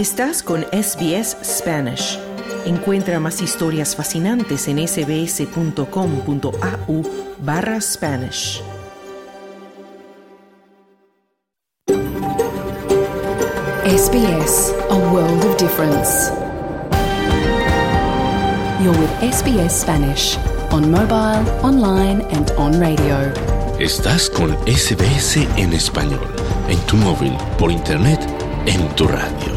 Estás con SBS Spanish. Encuentra más historias fascinantes en sbs.com.au barra Spanish. SBS, a world of difference. You're with SBS Spanish on mobile, online and on radio. Estás con SBS en español, en tu móvil, por internet, en tu radio.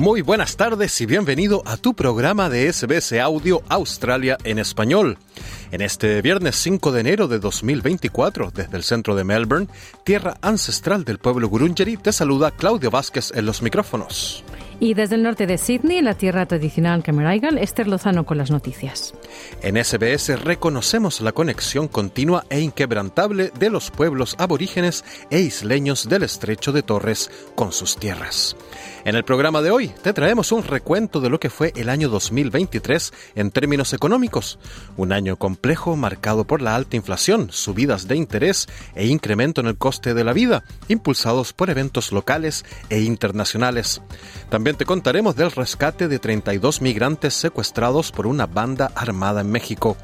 Muy buenas tardes y bienvenido a tu programa de SBS Audio Australia en español. En este viernes 5 de enero de 2024, desde el centro de Melbourne, tierra ancestral del pueblo Gurungeri, te saluda Claudio Vázquez en los micrófonos. Y desde el norte de Sydney, la tierra tradicional Cameraigal, Esther Lozano con las noticias. En SBS reconocemos la conexión continua e inquebrantable de los pueblos aborígenes e isleños del estrecho de Torres con sus tierras. En el programa de hoy te traemos un recuento de lo que fue el año 2023 en términos económicos, un año complejo marcado por la alta inflación, subidas de interés e incremento en el coste de la vida, impulsados por eventos locales e internacionales. También te contaremos del rescate de 32 migrantes secuestrados por una banda armada en México.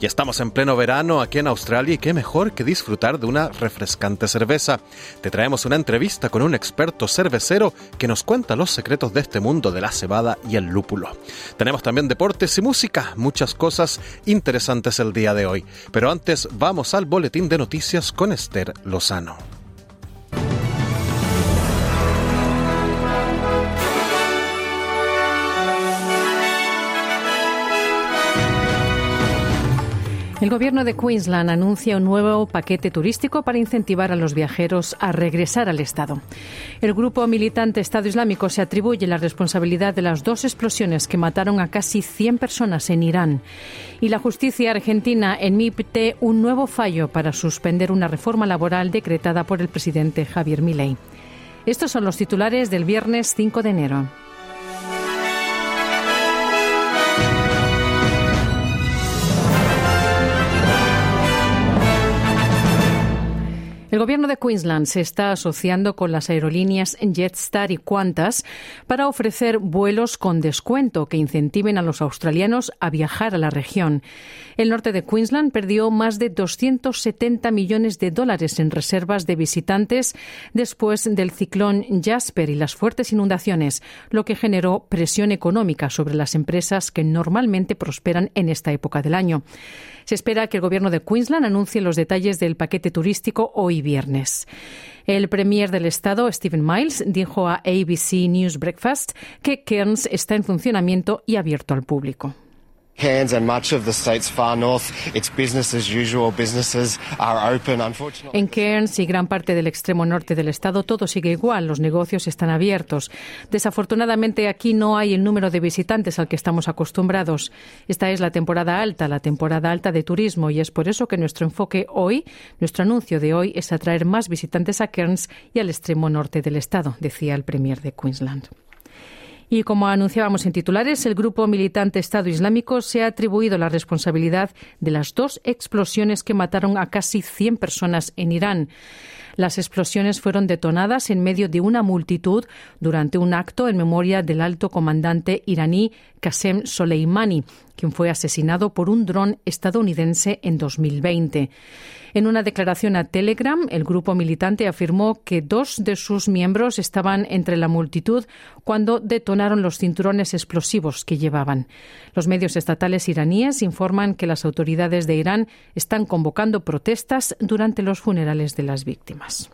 Y estamos en pleno verano aquí en Australia y qué mejor que disfrutar de una refrescante cerveza. Te traemos una entrevista con un experto cervecero que nos cuenta los secretos de este mundo de la cebada y el lúpulo. Tenemos también deportes y música, muchas cosas interesantes el día de hoy. Pero antes vamos al boletín de noticias con Esther Lozano. El gobierno de Queensland anuncia un nuevo paquete turístico para incentivar a los viajeros a regresar al Estado. El grupo militante Estado Islámico se atribuye la responsabilidad de las dos explosiones que mataron a casi 100 personas en Irán. Y la justicia argentina emite un nuevo fallo para suspender una reforma laboral decretada por el presidente Javier Milei. Estos son los titulares del viernes 5 de enero. El gobierno de Queensland se está asociando con las aerolíneas Jetstar y Qantas para ofrecer vuelos con descuento que incentiven a los australianos a viajar a la región. El norte de Queensland perdió más de 270 millones de dólares en reservas de visitantes después del ciclón Jasper y las fuertes inundaciones, lo que generó presión económica sobre las empresas que normalmente prosperan en esta época del año. Se espera que el gobierno de Queensland anuncie los detalles del paquete turístico hoy viernes. El premier del estado, Stephen Miles, dijo a ABC News Breakfast que Cairns está en funcionamiento y abierto al público. En Cairns y gran parte del extremo norte del estado todo sigue igual, los negocios están abiertos. Desafortunadamente aquí no hay el número de visitantes al que estamos acostumbrados. Esta es la temporada alta, la temporada alta de turismo y es por eso que nuestro enfoque hoy, nuestro anuncio de hoy es atraer más visitantes a Cairns y al extremo norte del estado, decía el premier de Queensland. Y como anunciábamos en titulares, el grupo militante Estado Islámico se ha atribuido la responsabilidad de las dos explosiones que mataron a casi 100 personas en Irán. Las explosiones fueron detonadas en medio de una multitud durante un acto en memoria del alto comandante iraní Qasem Soleimani, quien fue asesinado por un dron estadounidense en 2020. En una declaración a Telegram, el grupo militante afirmó que dos de sus miembros estaban entre la multitud cuando detonaron los cinturones explosivos que llevaban. Los medios estatales iraníes informan que las autoridades de Irán están convocando protestas durante los funerales de las víctimas.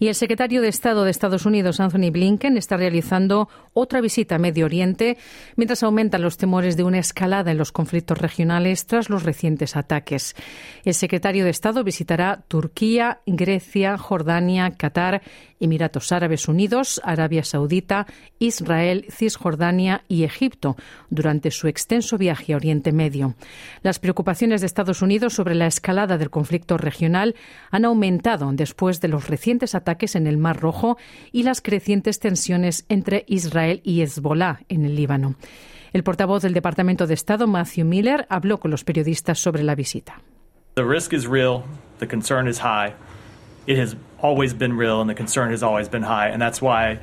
Y el secretario de Estado de Estados Unidos, Anthony Blinken, está realizando otra visita a Medio Oriente mientras aumentan los temores de una escalada en los conflictos regionales tras los recientes ataques. El secretario de Estado visitará Turquía, Grecia, Jordania, Qatar, Emiratos Árabes Unidos, Arabia Saudita, Israel, Cisjordania y Egipto durante su extenso viaje a Oriente Medio. Las preocupaciones de Estados Unidos sobre la escalada del conflicto regional han aumentado después de los recientes ataques en el Mar Rojo y las crecientes tensiones entre Israel y Hezbollah en el Líbano. El portavoz del Departamento de Estado, Matthew Miller, habló con los periodistas sobre la visita. The risk is real, the concern is high. it has always been real and the concern has always been high. And that's why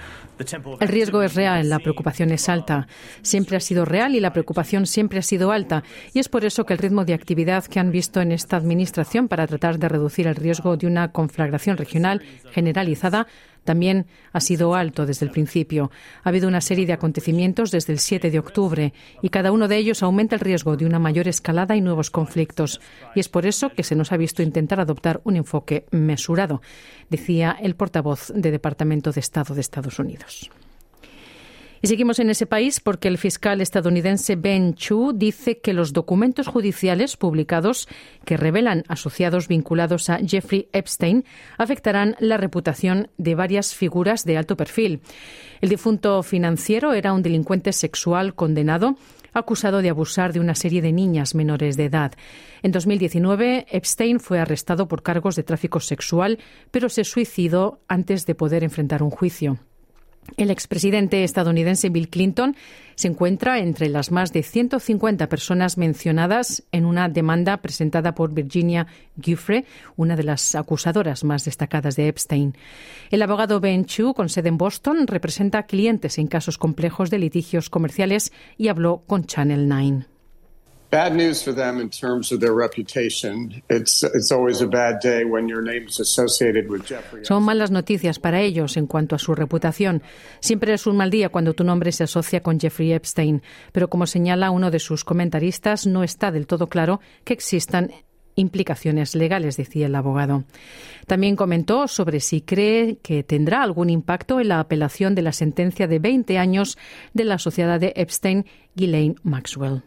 el riesgo es real, la preocupación es alta. Siempre ha sido real y la preocupación siempre ha sido alta. Y es por eso que el ritmo de actividad que han visto en esta administración para tratar de reducir el riesgo de una conflagración regional generalizada también ha sido alto desde el principio. Ha habido una serie de acontecimientos desde el 7 de octubre y cada uno de ellos aumenta el riesgo de una mayor escalada y nuevos conflictos. Y es por eso que se nos ha visto intentar adoptar un enfoque mesurado, decía el portavoz del Departamento de Estado de Estados Unidos. Y seguimos en ese país porque el fiscal estadounidense Ben Chu dice que los documentos judiciales publicados que revelan asociados vinculados a Jeffrey Epstein afectarán la reputación de varias figuras de alto perfil. El difunto financiero era un delincuente sexual condenado acusado de abusar de una serie de niñas menores de edad. En 2019, Epstein fue arrestado por cargos de tráfico sexual, pero se suicidó antes de poder enfrentar un juicio. El expresidente estadounidense Bill Clinton se encuentra entre las más de 150 personas mencionadas en una demanda presentada por Virginia Giuffre, una de las acusadoras más destacadas de Epstein. El abogado Ben Chu, con sede en Boston, representa clientes en casos complejos de litigios comerciales y habló con Channel 9. Bad news for them in terms of their reputation. It's, it's always a bad day when your name is associated with Jeffrey. Son malas noticias para ellos en cuanto a su reputación. Siempre es un mal día cuando tu nombre se asocia con Jeffrey Epstein, pero como señala uno de sus comentaristas, no está del todo claro que existan implicaciones legales, decía el abogado. También comentó sobre si cree que tendrá algún impacto en la apelación de la sentencia de 20 años de la asociada de Epstein, Ghislaine Maxwell.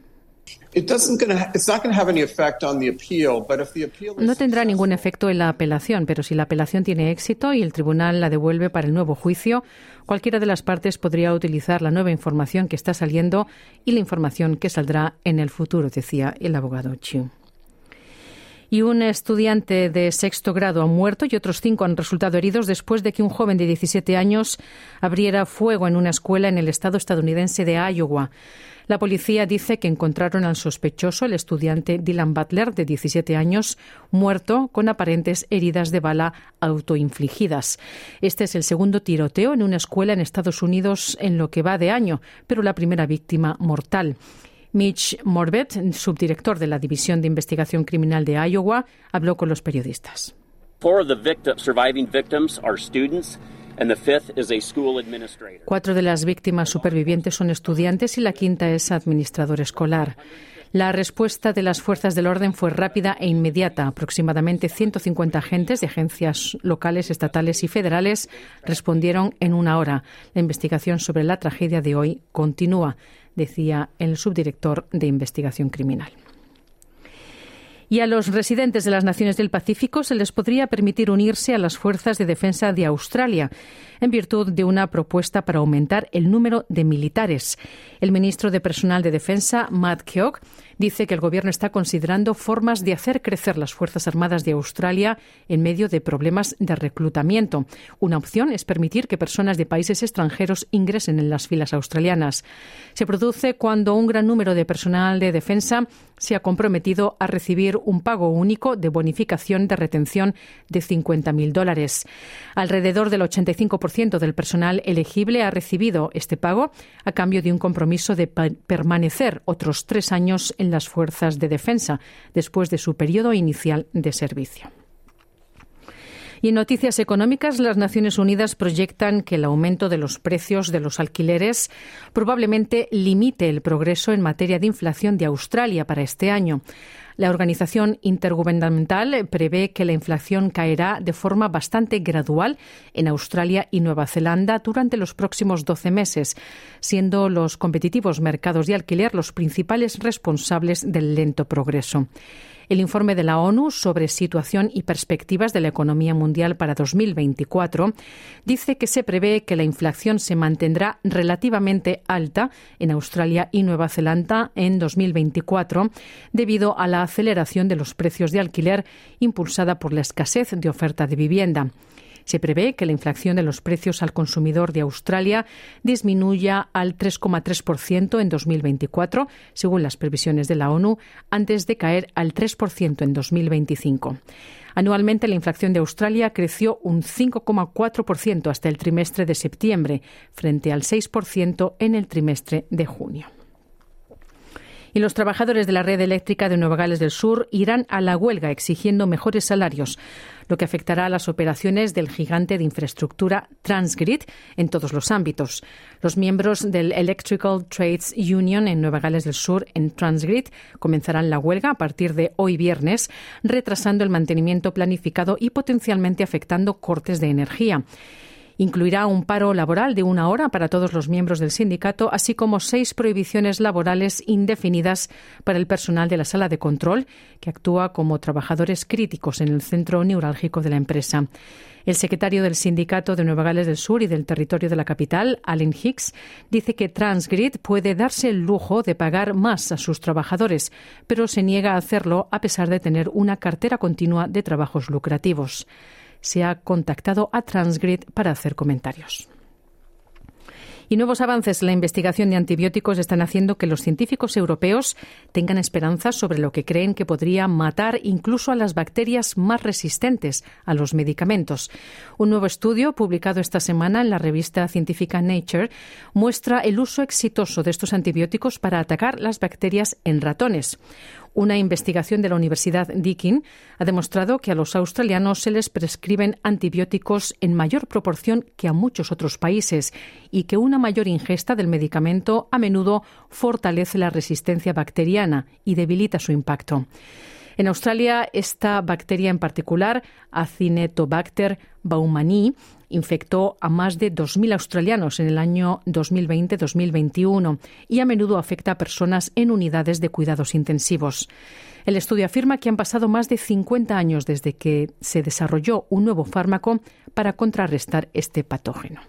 No tendrá ningún efecto en la apelación, pero si la apelación tiene éxito y el tribunal la devuelve para el nuevo juicio, cualquiera de las partes podría utilizar la nueva información que está saliendo y la información que saldrá en el futuro, decía el abogado Chiu y un estudiante de sexto grado ha muerto y otros cinco han resultado heridos después de que un joven de 17 años abriera fuego en una escuela en el estado estadounidense de Iowa. La policía dice que encontraron al sospechoso, el estudiante Dylan Butler, de 17 años, muerto con aparentes heridas de bala autoinfligidas. Este es el segundo tiroteo en una escuela en Estados Unidos en lo que va de año, pero la primera víctima mortal. Mitch Morbett, subdirector de la División de Investigación Criminal de Iowa, habló con los periodistas. Cuatro de las víctimas supervivientes son estudiantes y la quinta es administrador escolar. La respuesta de las fuerzas del orden fue rápida e inmediata. Aproximadamente 150 agentes de agencias locales, estatales y federales respondieron en una hora. La investigación sobre la tragedia de hoy continúa, decía el subdirector de investigación criminal. Y a los residentes de las naciones del Pacífico se les podría permitir unirse a las fuerzas de defensa de Australia en virtud de una propuesta para aumentar el número de militares. El ministro de Personal de Defensa, Matt Keogh, dice que el Gobierno está considerando formas de hacer crecer las Fuerzas Armadas de Australia en medio de problemas de reclutamiento. Una opción es permitir que personas de países extranjeros ingresen en las filas australianas. Se produce cuando un gran número de personal de defensa se ha comprometido a recibir un pago único de bonificación de retención de 50.000 dólares. Alrededor del 85% del personal elegible ha recibido este pago a cambio de un compromiso de permanecer otros tres años en las fuerzas de defensa después de su periodo inicial de servicio. Y en noticias económicas, las Naciones Unidas proyectan que el aumento de los precios de los alquileres probablemente limite el progreso en materia de inflación de Australia para este año. La organización intergubernamental prevé que la inflación caerá de forma bastante gradual en Australia y Nueva Zelanda durante los próximos 12 meses, siendo los competitivos mercados de alquiler los principales responsables del lento progreso. El informe de la ONU sobre situación y perspectivas de la economía mundial para 2024 dice que se prevé que la inflación se mantendrá relativamente alta en Australia y Nueva Zelanda en 2024 debido a la aceleración de los precios de alquiler impulsada por la escasez de oferta de vivienda. Se prevé que la inflación de los precios al consumidor de Australia disminuya al 3,3% en 2024, según las previsiones de la ONU, antes de caer al 3% en 2025. Anualmente la inflación de Australia creció un 5,4% hasta el trimestre de septiembre, frente al 6% en el trimestre de junio y los trabajadores de la red eléctrica de Nueva Gales del Sur irán a la huelga exigiendo mejores salarios, lo que afectará a las operaciones del gigante de infraestructura Transgrid en todos los ámbitos. Los miembros del Electrical Trades Union en Nueva Gales del Sur, en Transgrid, comenzarán la huelga a partir de hoy viernes, retrasando el mantenimiento planificado y potencialmente afectando cortes de energía. Incluirá un paro laboral de una hora para todos los miembros del sindicato, así como seis prohibiciones laborales indefinidas para el personal de la sala de control, que actúa como trabajadores críticos en el centro neurálgico de la empresa. El secretario del Sindicato de Nueva Gales del Sur y del territorio de la capital, Alan Hicks, dice que Transgrid puede darse el lujo de pagar más a sus trabajadores, pero se niega a hacerlo a pesar de tener una cartera continua de trabajos lucrativos se ha contactado a Transgrid para hacer comentarios. Y nuevos avances en la investigación de antibióticos están haciendo que los científicos europeos tengan esperanzas sobre lo que creen que podría matar incluso a las bacterias más resistentes a los medicamentos. Un nuevo estudio publicado esta semana en la revista científica Nature muestra el uso exitoso de estos antibióticos para atacar las bacterias en ratones. Una investigación de la Universidad Deakin ha demostrado que a los australianos se les prescriben antibióticos en mayor proporción que a muchos otros países y que una mayor ingesta del medicamento a menudo fortalece la resistencia bacteriana y debilita su impacto. En Australia, esta bacteria en particular, Acinetobacter baumannii, infectó a más de 2.000 australianos en el año 2020-2021 y a menudo afecta a personas en unidades de cuidados intensivos. El estudio afirma que han pasado más de 50 años desde que se desarrolló un nuevo fármaco para contrarrestar este patógeno.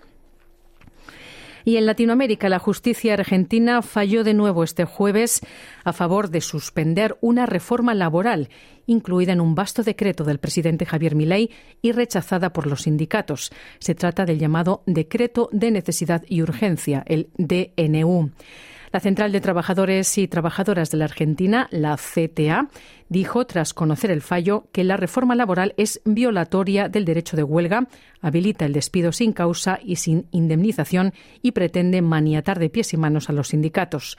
Y en Latinoamérica, la justicia argentina falló de nuevo este jueves a favor de suspender una reforma laboral incluida en un vasto decreto del presidente Javier Milei y rechazada por los sindicatos. Se trata del llamado Decreto de Necesidad y Urgencia, el DNU. La Central de Trabajadores y Trabajadoras de la Argentina, la CTA, dijo, tras conocer el fallo, que la reforma laboral es violatoria del derecho de huelga, habilita el despido sin causa y sin indemnización y pretende maniatar de pies y manos a los sindicatos.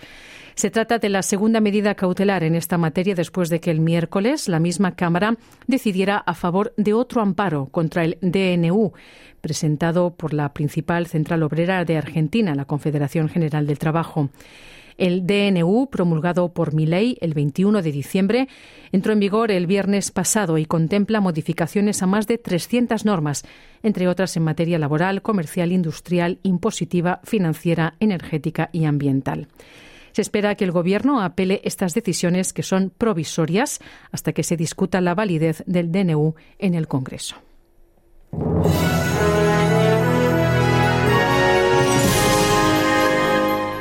Se trata de la segunda medida cautelar en esta materia después de que el miércoles la misma Cámara decidiera a favor de otro amparo contra el DNU, presentado por la principal central obrera de Argentina, la Confederación General del Trabajo. El DNU, promulgado por Milei el 21 de diciembre, entró en vigor el viernes pasado y contempla modificaciones a más de 300 normas, entre otras en materia laboral, comercial, industrial, impositiva, financiera, energética y ambiental. Se espera que el Gobierno apele estas decisiones que son provisorias hasta que se discuta la validez del DNU en el Congreso.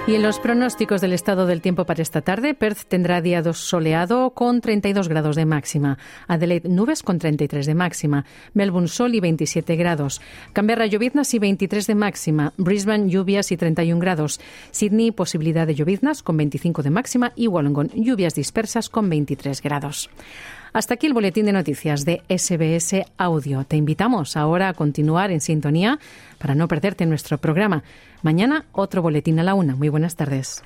Y en los pronósticos del estado del tiempo para esta tarde, Perth tendrá día soleado con 32 grados de máxima, Adelaide nubes con 33 de máxima, Melbourne sol y 27 grados, Canberra lloviznas y 23 de máxima, Brisbane lluvias y 31 grados, Sydney posibilidad de lloviznas con 25 de máxima. Y Wollongong lluvias dispersas con 23 grados. Hasta aquí el boletín de noticias de SBS Audio. Te invitamos ahora a continuar en sintonía para no perderte nuestro programa. Mañana otro boletín a la una. Muy buenas tardes.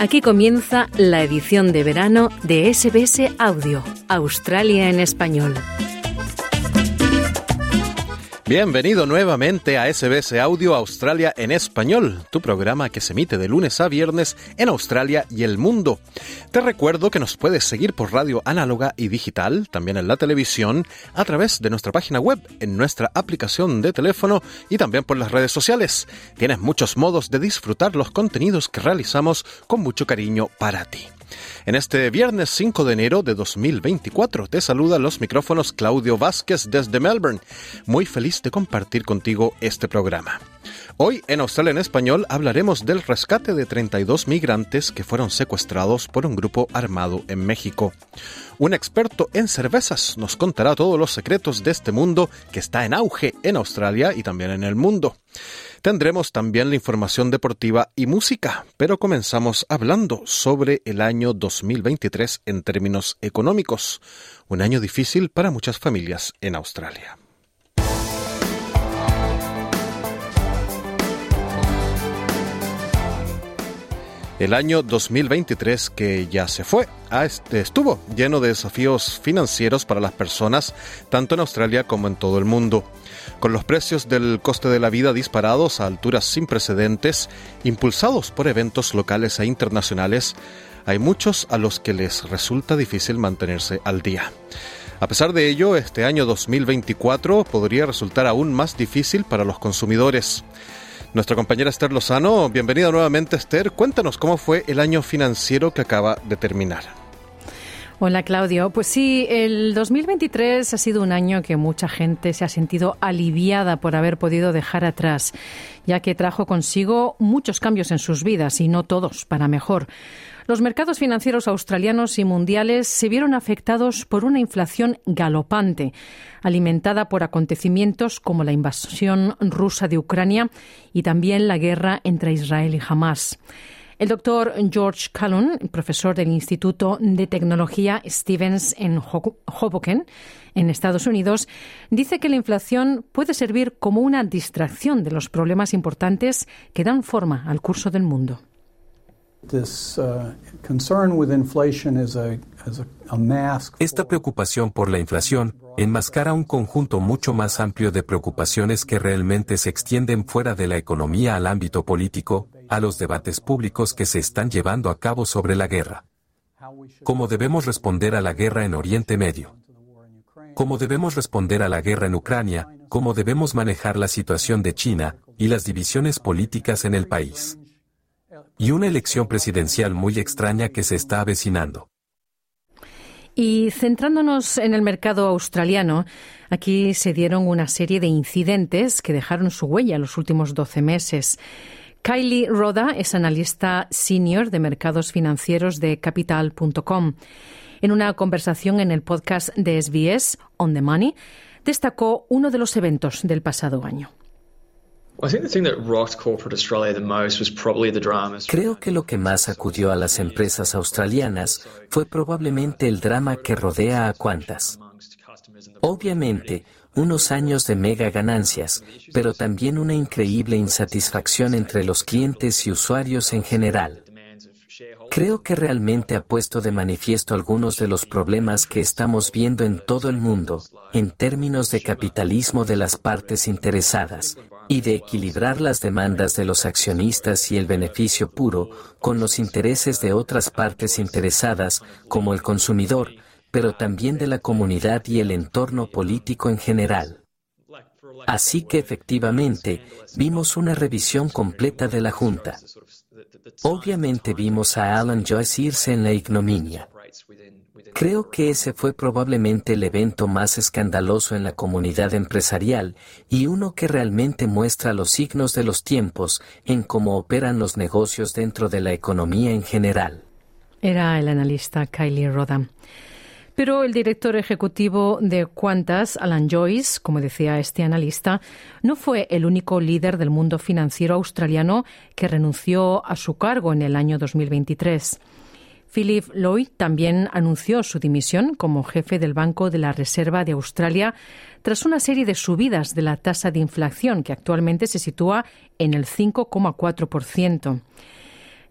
Aquí comienza la edición de verano de SBS Audio, Australia en español. Bienvenido nuevamente a SBS Audio Australia en Español, tu programa que se emite de lunes a viernes en Australia y el mundo. Te recuerdo que nos puedes seguir por radio análoga y digital, también en la televisión, a través de nuestra página web, en nuestra aplicación de teléfono y también por las redes sociales. Tienes muchos modos de disfrutar los contenidos que realizamos con mucho cariño para ti. En este viernes 5 de enero de 2024 te saluda los micrófonos Claudio Vázquez desde Melbourne. Muy feliz de compartir contigo este programa. Hoy en Australia en Español hablaremos del rescate de 32 migrantes que fueron secuestrados por un grupo armado en México. Un experto en cervezas nos contará todos los secretos de este mundo que está en auge en Australia y también en el mundo. Tendremos también la información deportiva y música, pero comenzamos hablando sobre el año 2023 en términos económicos, un año difícil para muchas familias en Australia. El año 2023 que ya se fue este, estuvo lleno de desafíos financieros para las personas, tanto en Australia como en todo el mundo. Con los precios del coste de la vida disparados a alturas sin precedentes, impulsados por eventos locales e internacionales, hay muchos a los que les resulta difícil mantenerse al día. A pesar de ello, este año 2024 podría resultar aún más difícil para los consumidores. Nuestra compañera Esther Lozano, bienvenida nuevamente Esther, cuéntanos cómo fue el año financiero que acaba de terminar. Hola Claudio, pues sí, el 2023 ha sido un año que mucha gente se ha sentido aliviada por haber podido dejar atrás, ya que trajo consigo muchos cambios en sus vidas y no todos para mejor. Los mercados financieros australianos y mundiales se vieron afectados por una inflación galopante, alimentada por acontecimientos como la invasión rusa de Ucrania y también la guerra entre Israel y Hamas. El doctor George Callum, profesor del Instituto de Tecnología Stevens en Hoboken, en Estados Unidos, dice que la inflación puede servir como una distracción de los problemas importantes que dan forma al curso del mundo. Esta preocupación por la inflación enmascara un conjunto mucho más amplio de preocupaciones que realmente se extienden fuera de la economía al ámbito político, a los debates públicos que se están llevando a cabo sobre la guerra. ¿Cómo debemos responder a la guerra en Oriente Medio? ¿Cómo debemos responder a la guerra en Ucrania? ¿Cómo debemos manejar la situación de China y las divisiones políticas en el país? y una elección presidencial muy extraña que se está avecinando. Y centrándonos en el mercado australiano, aquí se dieron una serie de incidentes que dejaron su huella en los últimos 12 meses. Kylie Roda es analista senior de mercados financieros de capital.com. En una conversación en el podcast de SBS, On the Money, destacó uno de los eventos del pasado año. Creo que lo que más acudió a las empresas australianas fue probablemente el drama que rodea a Qantas. Obviamente, unos años de mega ganancias, pero también una increíble insatisfacción entre los clientes y usuarios en general. Creo que realmente ha puesto de manifiesto algunos de los problemas que estamos viendo en todo el mundo, en términos de capitalismo de las partes interesadas, y de equilibrar las demandas de los accionistas y el beneficio puro con los intereses de otras partes interesadas, como el consumidor, pero también de la comunidad y el entorno político en general. Así que efectivamente, vimos una revisión completa de la Junta. Obviamente vimos a Alan Joyce irse en la ignominia. Creo que ese fue probablemente el evento más escandaloso en la comunidad empresarial y uno que realmente muestra los signos de los tiempos en cómo operan los negocios dentro de la economía en general. Era el analista Kylie Roda. Pero el director ejecutivo de Qantas, Alan Joyce, como decía este analista, no fue el único líder del mundo financiero australiano que renunció a su cargo en el año 2023. Philip Lloyd también anunció su dimisión como jefe del Banco de la Reserva de Australia tras una serie de subidas de la tasa de inflación que actualmente se sitúa en el 5,4%.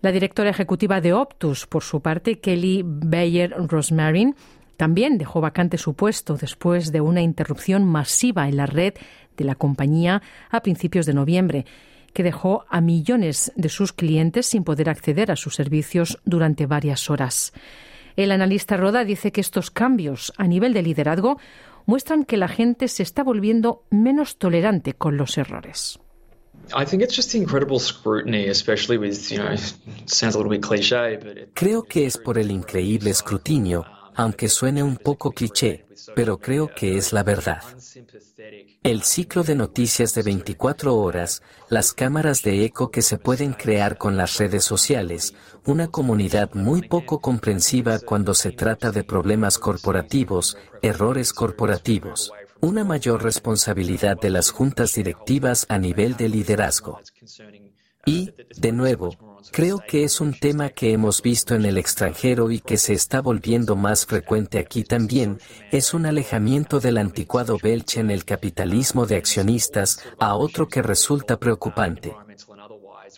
La directora ejecutiva de Optus, por su parte, Kelly Bayer Rosmarin, también dejó vacante su puesto después de una interrupción masiva en la red de la compañía a principios de noviembre que dejó a millones de sus clientes sin poder acceder a sus servicios durante varias horas. El analista Roda dice que estos cambios a nivel de liderazgo muestran que la gente se está volviendo menos tolerante con los errores. Creo que es por el increíble escrutinio, aunque suene un poco cliché, pero creo que es la verdad. El ciclo de noticias de 24 horas, las cámaras de eco que se pueden crear con las redes sociales, una comunidad muy poco comprensiva cuando se trata de problemas corporativos, errores corporativos, una mayor responsabilidad de las juntas directivas a nivel de liderazgo. Y, de nuevo, creo que es un tema que hemos visto en el extranjero y que se está volviendo más frecuente aquí también, es un alejamiento del anticuado Belche en el capitalismo de accionistas a otro que resulta preocupante.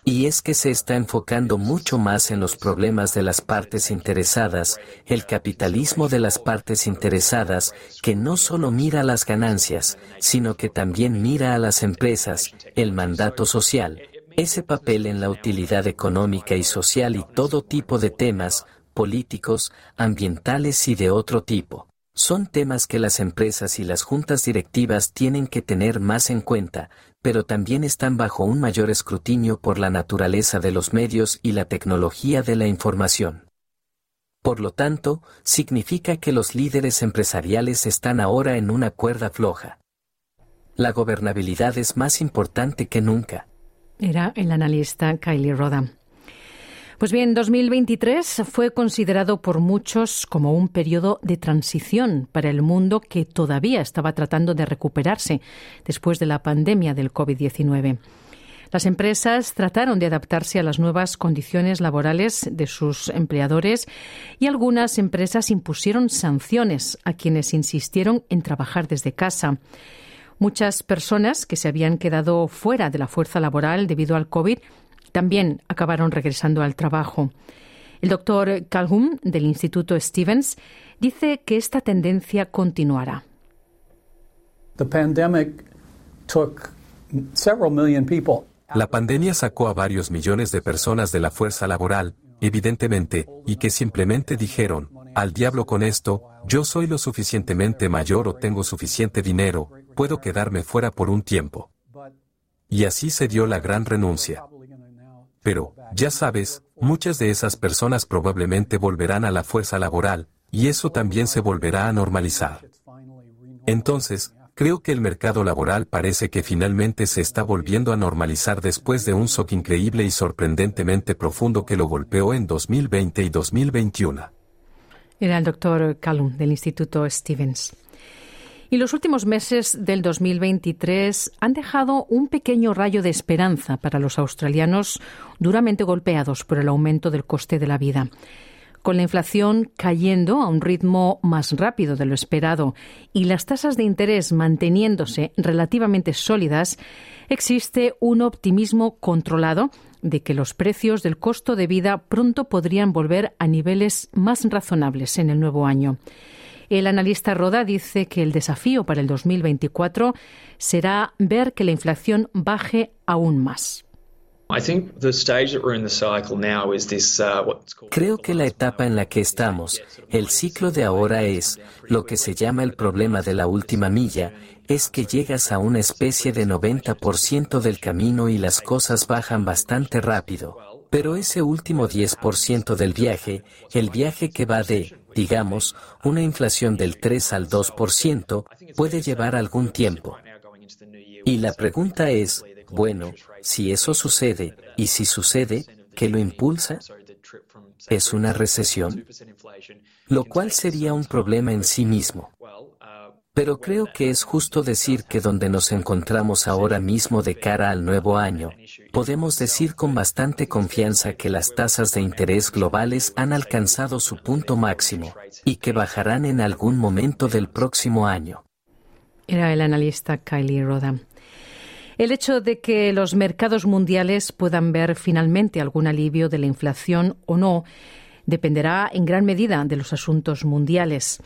Y es que se está enfocando mucho más en los problemas de las partes interesadas, el capitalismo de las partes interesadas, que no solo mira las ganancias, sino que también mira a las empresas, el mandato social, ese papel en la utilidad económica y social y todo tipo de temas, políticos, ambientales y de otro tipo. Son temas que las empresas y las juntas directivas tienen que tener más en cuenta, pero también están bajo un mayor escrutinio por la naturaleza de los medios y la tecnología de la información. Por lo tanto, significa que los líderes empresariales están ahora en una cuerda floja. La gobernabilidad es más importante que nunca. Era el analista Kylie Roda. Pues bien, 2023 fue considerado por muchos como un periodo de transición para el mundo que todavía estaba tratando de recuperarse después de la pandemia del COVID-19. Las empresas trataron de adaptarse a las nuevas condiciones laborales de sus empleadores y algunas empresas impusieron sanciones a quienes insistieron en trabajar desde casa. Muchas personas que se habían quedado fuera de la fuerza laboral debido al COVID también acabaron regresando al trabajo. El doctor Calhoun del Instituto Stevens dice que esta tendencia continuará. La pandemia sacó a varios millones de personas de la fuerza laboral, evidentemente, y que simplemente dijeron, al diablo con esto, yo soy lo suficientemente mayor o tengo suficiente dinero, puedo quedarme fuera por un tiempo. Y así se dio la gran renuncia. Pero, ya sabes, muchas de esas personas probablemente volverán a la fuerza laboral, y eso también se volverá a normalizar. Entonces, creo que el mercado laboral parece que finalmente se está volviendo a normalizar después de un shock increíble y sorprendentemente profundo que lo golpeó en 2020 y 2021. Era el doctor Callum del Instituto Stevens. Y los últimos meses del 2023 han dejado un pequeño rayo de esperanza para los australianos duramente golpeados por el aumento del coste de la vida. Con la inflación cayendo a un ritmo más rápido de lo esperado y las tasas de interés manteniéndose relativamente sólidas, existe un optimismo controlado de que los precios del costo de vida pronto podrían volver a niveles más razonables en el nuevo año. El analista Roda dice que el desafío para el 2024 será ver que la inflación baje aún más. Creo que la etapa en la que estamos, el ciclo de ahora es, lo que se llama el problema de la última milla, es que llegas a una especie de 90% del camino y las cosas bajan bastante rápido. Pero ese último 10% del viaje, el viaje que va de digamos, una inflación del 3 al 2%, puede llevar algún tiempo. Y la pregunta es, bueno, si eso sucede, y si sucede, ¿qué lo impulsa? ¿Es una recesión? Lo cual sería un problema en sí mismo. Pero creo que es justo decir que donde nos encontramos ahora mismo de cara al nuevo año, podemos decir con bastante confianza que las tasas de interés globales han alcanzado su punto máximo y que bajarán en algún momento del próximo año. Era el analista Kylie Roda. El hecho de que los mercados mundiales puedan ver finalmente algún alivio de la inflación o no dependerá en gran medida de los asuntos mundiales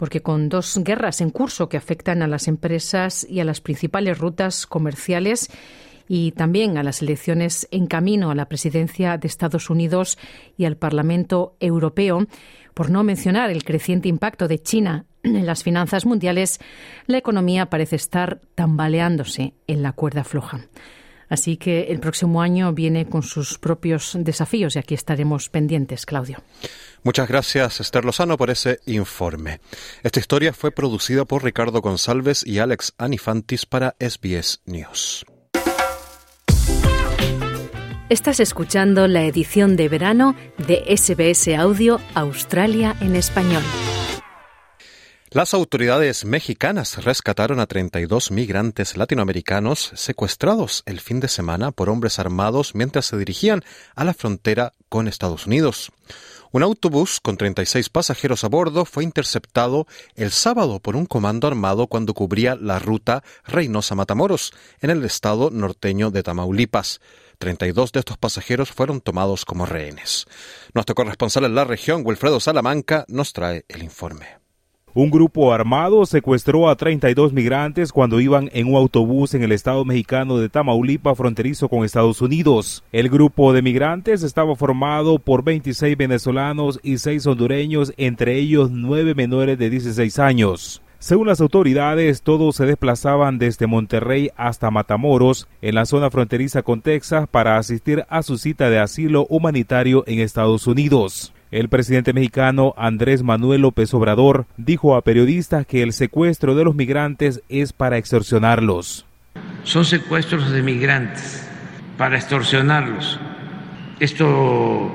porque con dos guerras en curso que afectan a las empresas y a las principales rutas comerciales y también a las elecciones en camino a la presidencia de Estados Unidos y al Parlamento Europeo, por no mencionar el creciente impacto de China en las finanzas mundiales, la economía parece estar tambaleándose en la cuerda floja. Así que el próximo año viene con sus propios desafíos y aquí estaremos pendientes, Claudio. Muchas gracias, Esther Lozano, por ese informe. Esta historia fue producida por Ricardo González y Alex Anifantis para SBS News. Estás escuchando la edición de verano de SBS Audio Australia en español. Las autoridades mexicanas rescataron a 32 migrantes latinoamericanos secuestrados el fin de semana por hombres armados mientras se dirigían a la frontera con Estados Unidos. Un autobús con 36 pasajeros a bordo fue interceptado el sábado por un comando armado cuando cubría la ruta Reynosa-Matamoros, en el estado norteño de Tamaulipas. 32 de estos pasajeros fueron tomados como rehenes. Nuestro corresponsal en la región, Wilfredo Salamanca, nos trae el informe. Un grupo armado secuestró a 32 migrantes cuando iban en un autobús en el estado mexicano de Tamaulipas fronterizo con Estados Unidos. El grupo de migrantes estaba formado por 26 venezolanos y 6 hondureños, entre ellos 9 menores de 16 años. Según las autoridades, todos se desplazaban desde Monterrey hasta Matamoros, en la zona fronteriza con Texas, para asistir a su cita de asilo humanitario en Estados Unidos. El presidente mexicano Andrés Manuel López Obrador dijo a periodistas que el secuestro de los migrantes es para extorsionarlos. Son secuestros de migrantes para extorsionarlos. Esto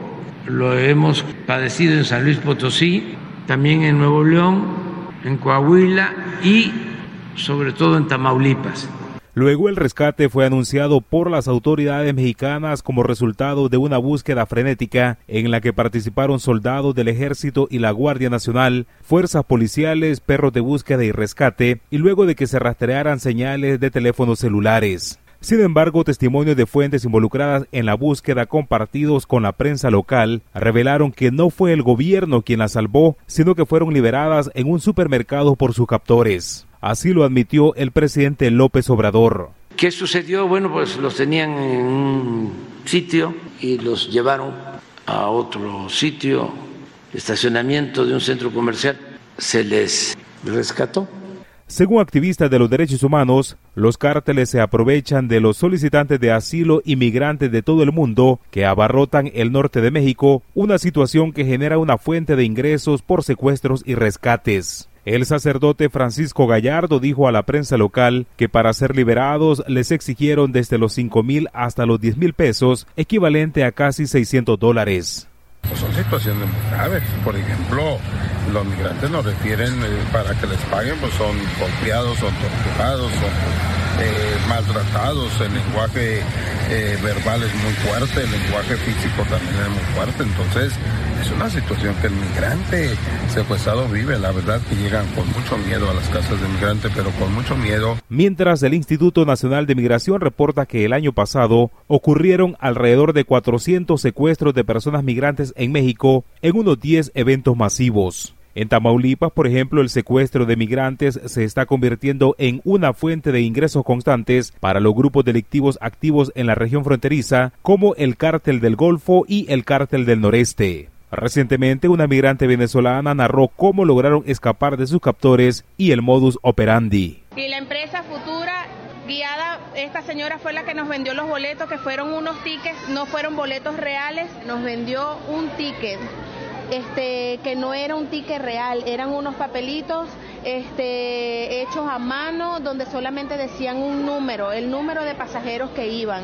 lo hemos padecido en San Luis Potosí, también en Nuevo León, en Coahuila y sobre todo en Tamaulipas. Luego el rescate fue anunciado por las autoridades mexicanas como resultado de una búsqueda frenética en la que participaron soldados del ejército y la Guardia Nacional, fuerzas policiales, perros de búsqueda y rescate, y luego de que se rastrearan señales de teléfonos celulares. Sin embargo, testimonios de fuentes involucradas en la búsqueda compartidos con la prensa local revelaron que no fue el gobierno quien las salvó, sino que fueron liberadas en un supermercado por sus captores. Así lo admitió el presidente López Obrador. ¿Qué sucedió? Bueno, pues los tenían en un sitio y los llevaron a otro sitio, estacionamiento de un centro comercial. Se les rescató. Según activistas de los derechos humanos, los cárteles se aprovechan de los solicitantes de asilo inmigrantes de todo el mundo que abarrotan el norte de México, una situación que genera una fuente de ingresos por secuestros y rescates. El sacerdote Francisco Gallardo dijo a la prensa local que para ser liberados les exigieron desde los 5 mil hasta los 10 mil pesos, equivalente a casi 600 dólares. Pues son situaciones muy graves. Por ejemplo, los migrantes nos refieren eh, para que les paguen, pues son golpeados, son torturados, son eh, maltratados, el lenguaje eh, verbal es muy fuerte, el lenguaje físico también es muy fuerte, entonces es una situación que el migrante secuestrado vive, la verdad que llegan con mucho miedo a las casas de migrante, pero con mucho miedo. Mientras el Instituto Nacional de Migración reporta que el año pasado ocurrieron alrededor de 400 secuestros de personas migrantes en México en unos 10 eventos masivos. En Tamaulipas, por ejemplo, el secuestro de migrantes se está convirtiendo en una fuente de ingresos constantes para los grupos delictivos activos en la región fronteriza, como el Cártel del Golfo y el Cártel del Noreste. Recientemente, una migrante venezolana narró cómo lograron escapar de sus captores y el modus operandi. Y la empresa Futura guiada, esta señora fue la que nos vendió los boletos, que fueron unos tickets, no fueron boletos reales, nos vendió un ticket este, que no era un ticket real, eran unos papelitos este, hechos a mano donde solamente decían un número, el número de pasajeros que iban.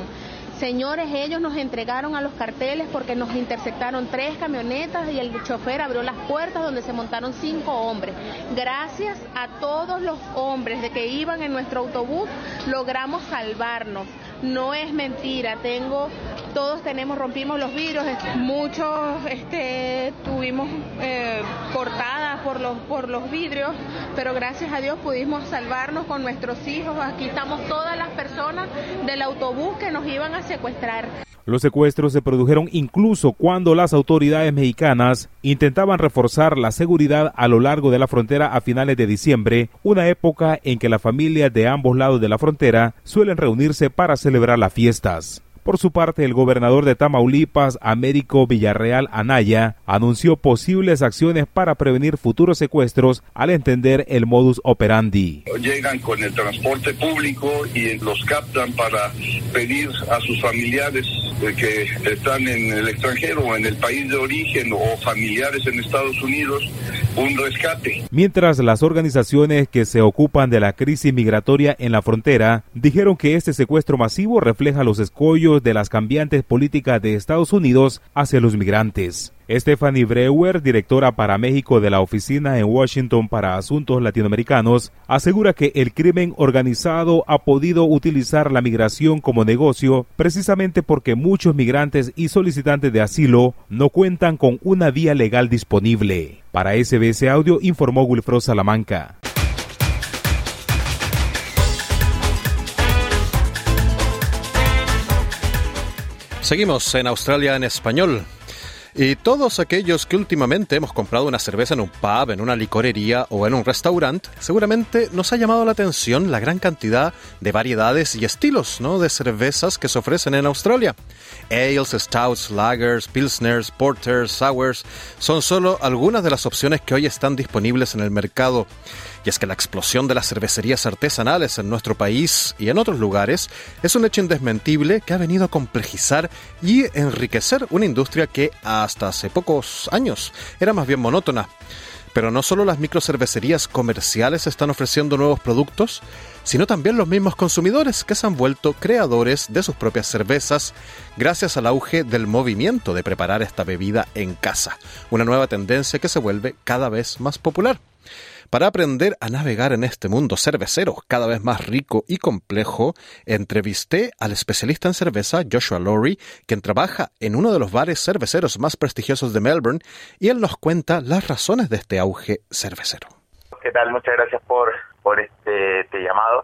Señores, ellos nos entregaron a los carteles porque nos interceptaron tres camionetas y el chofer abrió las puertas donde se montaron cinco hombres. Gracias a todos los hombres de que iban en nuestro autobús, logramos salvarnos. No es mentira, tengo, todos tenemos, rompimos los vidrios, muchos este, tuvimos eh, cortadas por los, por los vidrios, pero gracias a Dios pudimos salvarnos con nuestros hijos. Aquí estamos todas las personas del autobús que nos iban a secuestrar. Los secuestros se produjeron incluso cuando las autoridades mexicanas intentaban reforzar la seguridad a lo largo de la frontera a finales de diciembre, una época en que las familias de ambos lados de la frontera suelen reunirse para celebrar las fiestas. Por su parte, el gobernador de Tamaulipas, Américo Villarreal Anaya, anunció posibles acciones para prevenir futuros secuestros al entender el modus operandi. Llegan con el transporte público y los captan para pedir a sus familiares que están en el extranjero o en el país de origen o familiares en Estados Unidos un rescate. Mientras las organizaciones que se ocupan de la crisis migratoria en la frontera dijeron que este secuestro masivo refleja los escollos de las cambiantes políticas de Estados Unidos hacia los migrantes. Stephanie Breuer, directora para México de la Oficina en Washington para Asuntos Latinoamericanos, asegura que el crimen organizado ha podido utilizar la migración como negocio precisamente porque muchos migrantes y solicitantes de asilo no cuentan con una vía legal disponible. Para SBS Audio informó Wilfredo Salamanca. Seguimos en Australia en español. Y todos aquellos que últimamente hemos comprado una cerveza en un pub, en una licorería o en un restaurante, seguramente nos ha llamado la atención la gran cantidad de variedades y estilos ¿no? de cervezas que se ofrecen en Australia. Ales, stouts, lagers, pilsners, porters, sours son solo algunas de las opciones que hoy están disponibles en el mercado. Y es que la explosión de las cervecerías artesanales en nuestro país y en otros lugares es un hecho indesmentible que ha venido a complejizar y enriquecer una industria que hasta hace pocos años era más bien monótona. Pero no solo las microcervecerías comerciales están ofreciendo nuevos productos, sino también los mismos consumidores que se han vuelto creadores de sus propias cervezas gracias al auge del movimiento de preparar esta bebida en casa, una nueva tendencia que se vuelve cada vez más popular. Para aprender a navegar en este mundo cervecero cada vez más rico y complejo, entrevisté al especialista en cerveza Joshua Lowry, quien trabaja en uno de los bares cerveceros más prestigiosos de Melbourne, y él nos cuenta las razones de este auge cervecero. ¿Qué tal? Muchas gracias por, este, este llamado.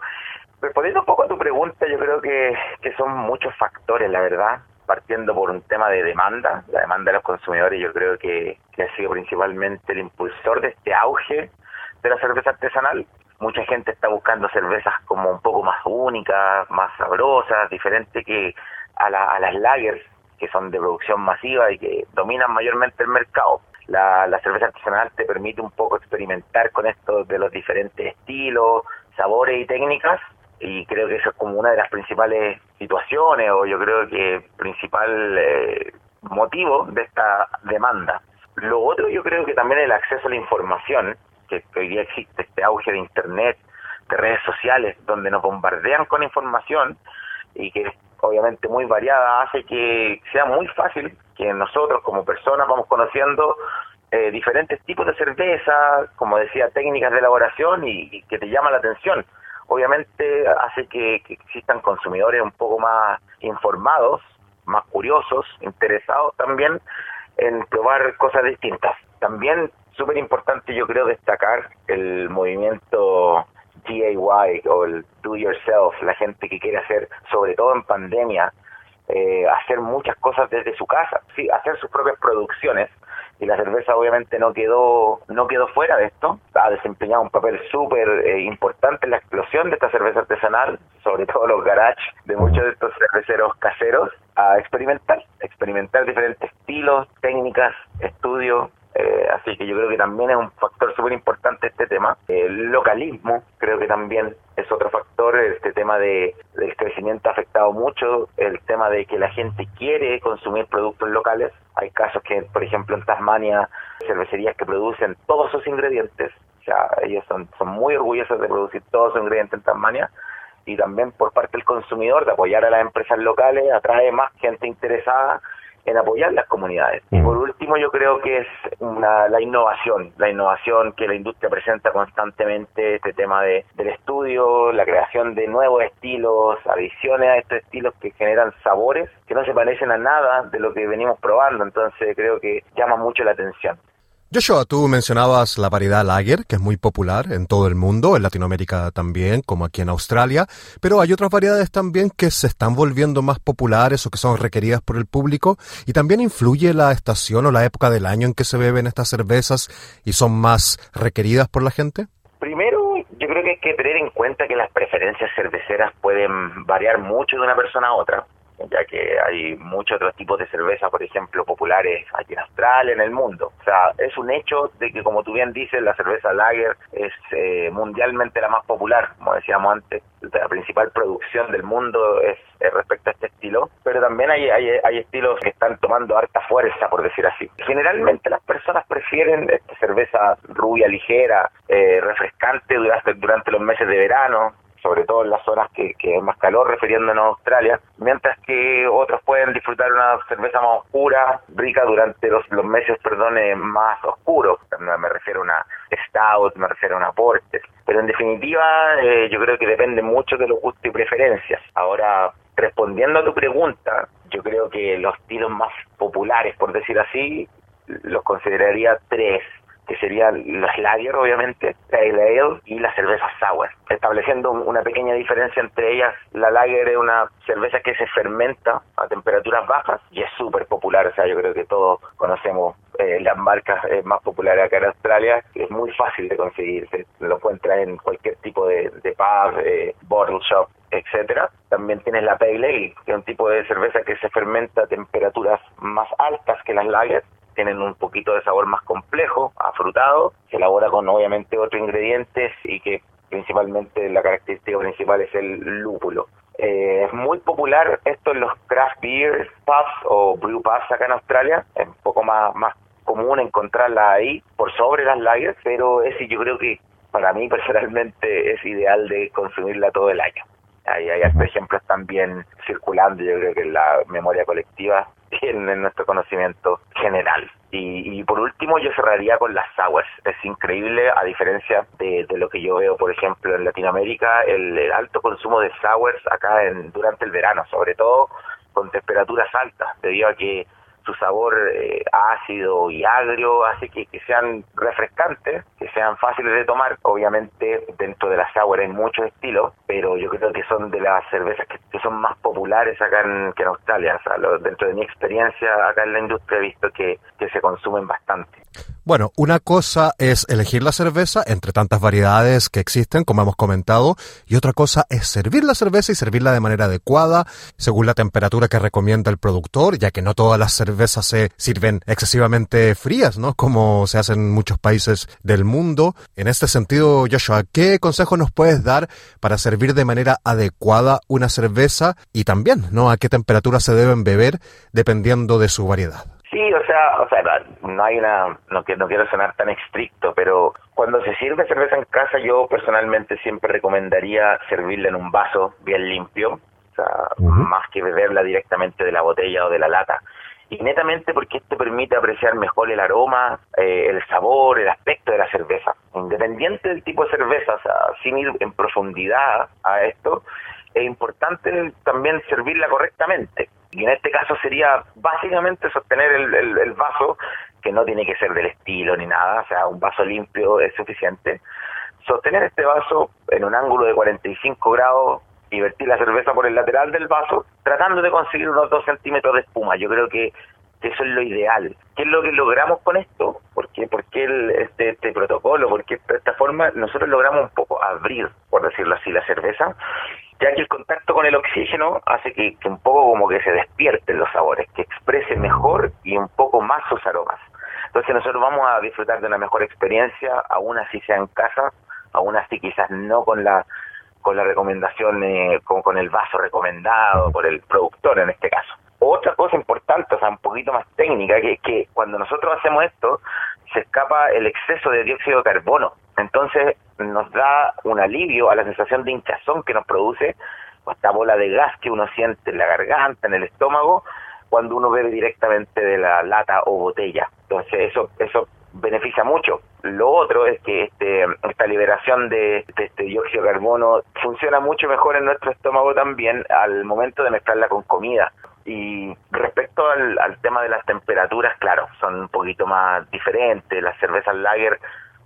Respondiendo un poco a tu pregunta, yo creo que, son muchos factores, la verdad partiendo por un tema de demanda, la demanda de los consumidores yo creo que, ha sido principalmente el impulsor de este auge de la cerveza artesanal. Mucha gente está buscando cervezas como un poco más únicas, más sabrosas, diferentes que a, a las lagers, que son de producción masiva y que dominan mayormente el mercado. La, la cerveza artesanal te permite un poco experimentar con esto de los diferentes estilos, sabores y técnicas y creo que eso es como una de las principales situaciones o yo creo que principal eh, motivo de esta demanda. Lo otro yo creo que también el acceso a la información que hoy día existe este auge de Internet, de redes sociales, donde nos bombardean con información y que obviamente muy variada, hace que sea muy fácil que nosotros como personas vamos conociendo eh, diferentes tipos de cerveza, como decía, técnicas de elaboración y, que te llama la atención. Obviamente hace que, que existan consumidores un poco más informados, más curiosos, interesados también en probar cosas distintas. También súper importante yo creo destacar el movimiento DIY o el do yourself, la gente que quiere hacer, sobre todo en pandemia, eh, hacer muchas cosas desde su casa, sí, hacer sus propias producciones y la cerveza obviamente no quedó no quedó fuera de esto, ha desempeñado un papel súper eh, importante en la explosión de esta cerveza artesanal, sobre todo los garage de muchos de estos cerveceros caseros, a experimentar, experimentar diferentes estilos, técnicas, estudios, eh, así que yo creo que también es un factor súper importante este tema. El localismo creo que también es otro factor. Este tema de, del crecimiento ha afectado mucho. El tema de que la gente quiere consumir productos locales. Hay casos que, por ejemplo, en Tasmania, cervecerías que producen todos sus ingredientes. O sea, ellos son, son muy orgullosos de producir todos sus ingredientes en Tasmania y también por parte del consumidor de apoyar a las empresas locales atrae más gente interesada en apoyar las comunidades. Y por último, yo creo que es una, la innovación, la innovación que la industria presenta constantemente, este tema de, del estudio, la creación de nuevos estilos, adiciones a estos estilos que generan sabores que no se parecen a nada de lo que venimos probando, entonces creo que llama mucho la atención. Joshua, tú mencionabas la variedad lager, que es muy popular en todo el mundo, en Latinoamérica también, como aquí en Australia, pero hay otras variedades también que se están volviendo más populares o que son requeridas por el público, y también influye la estación o la época del año en que se beben estas cervezas y son más requeridas por la gente. Primero, yo creo que hay que tener en cuenta que las preferencias cerveceras pueden variar mucho de una persona a otra ya que hay muchos otros tipos de cerveza, por ejemplo, populares aquí en Australia, en el mundo. O sea, es un hecho de que, como tú bien dices, la cerveza lager es eh, mundialmente la más popular, como decíamos antes, la principal producción del mundo es, respecto a este estilo, pero también hay, hay, estilos que están tomando harta fuerza, por decir así. Generalmente las personas prefieren esta cerveza rubia, ligera, eh, refrescante durante, durante los meses de verano, sobre todo en las zonas que, que hay más calor, refiriéndonos a Australia, mientras que otros pueden disfrutar una cerveza más oscura, rica durante los, los meses, perdón, más oscuros. Me refiero a una stout, me refiero a una porter. Pero en definitiva, eh, yo creo que depende mucho de los gustos y preferencias. Ahora, respondiendo a tu pregunta, yo creo que los estilos más populares, por decir así, los consideraría tres que serían las lager, obviamente, la ale y la cerveza sour, estableciendo una pequeña diferencia entre ellas. La lager es una cerveza que se fermenta a temperaturas bajas y es súper popular, o sea, yo creo que todos conocemos eh, las marcas eh, más populares acá en Australia, es muy fácil de conseguir, se lo encuentra en cualquier tipo de, de pub, eh, bottle shop, etcétera. También tienes la Pale Ale, que es un tipo de cerveza que se fermenta a temperaturas más altas que las lager tienen un poquito de sabor más complejo, afrutado, se elabora con obviamente otros ingredientes y que principalmente la característica principal es el lúpulo. Eh, es muy popular esto en los craft beer pubs o brew pubs acá en Australia, es un poco más, más común encontrarla ahí por sobre las lagers, pero es yo creo que para mí personalmente es ideal de consumirla todo el año. Hay, hay ejemplos también circulando, yo creo que en la memoria colectiva en, nuestro conocimiento general. Y, por último, yo cerraría con las sours. Es increíble, a diferencia de, lo que yo veo, por ejemplo, en Latinoamérica, el, alto consumo de sours acá en, durante el verano, sobre todo con temperaturas altas, debido a que su sabor eh, ácido y agrio hace que, sean refrescantes, que sean fáciles de tomar. Obviamente dentro de la sour hay muchos estilos, pero yo creo que son de las cervezas que, son más populares acá en, que en Australia. O sea, dentro de mi experiencia acá en la industria he visto que se consumen bastante. Bueno, una cosa es elegir la cerveza entre tantas variedades que existen, como hemos comentado, y otra cosa es servir la cerveza y servirla de manera adecuada, según la temperatura que recomienda el productor, ya que no todas las cervezas se sirven excesivamente frías, ¿no? Como se hace en muchos países del mundo. En este sentido, Joshua, ¿qué consejo nos puedes dar para servir de manera adecuada una cerveza y también, ¿no? A qué temperatura se deben beber dependiendo de su variedad? Sí, o sea, o sea, no hay una, no, no quiero sonar tan estricto, pero cuando se sirve cerveza en casa, yo personalmente siempre recomendaría servirla en un vaso bien limpio, o sea, más que beberla directamente de la botella o de la lata. Y netamente porque esto permite apreciar mejor el aroma, eh, el sabor, el aspecto de la cerveza. Independiente del tipo de cerveza, o sea, sin ir en profundidad a esto, es importante también servirla correctamente. Y en este caso sería básicamente sostener el, vaso, que no tiene que ser del estilo ni nada, o sea, un vaso limpio es suficiente. Sostener este vaso en un ángulo de 45 grados y vertir la cerveza por el lateral del vaso, tratando de conseguir unos 2 centímetros de espuma. Yo creo que, eso es lo ideal. ¿Qué es lo que logramos con esto? ¿Por qué, por este, este protocolo? Porque de esta forma nosotros logramos un poco abrir, por decirlo así, la cerveza ya que el contacto con el oxígeno hace que, un poco como que se despierten los sabores, que exprese mejor y un poco más sus aromas. Entonces nosotros vamos a disfrutar de una mejor experiencia, aún así sea en casa, aún así quizás no con la con la recomendación, eh, con, con el vaso recomendado por el productor en este caso. Otra cosa importante, o sea, un poquito más técnica, que es que cuando nosotros hacemos esto, se escapa el exceso de dióxido de carbono. Entonces nos da un alivio a la sensación de hinchazón que nos produce esta bola de gas que uno siente en la garganta, en el estómago, cuando uno bebe directamente de la lata o botella. Entonces eso eso beneficia mucho. Lo otro es que este, esta liberación de, de, este dióxido de carbono funciona mucho mejor en nuestro estómago también al momento de mezclarla con comida. Y respecto al, al tema de las temperaturas, claro, son un poquito más diferentes. Las cervezas lager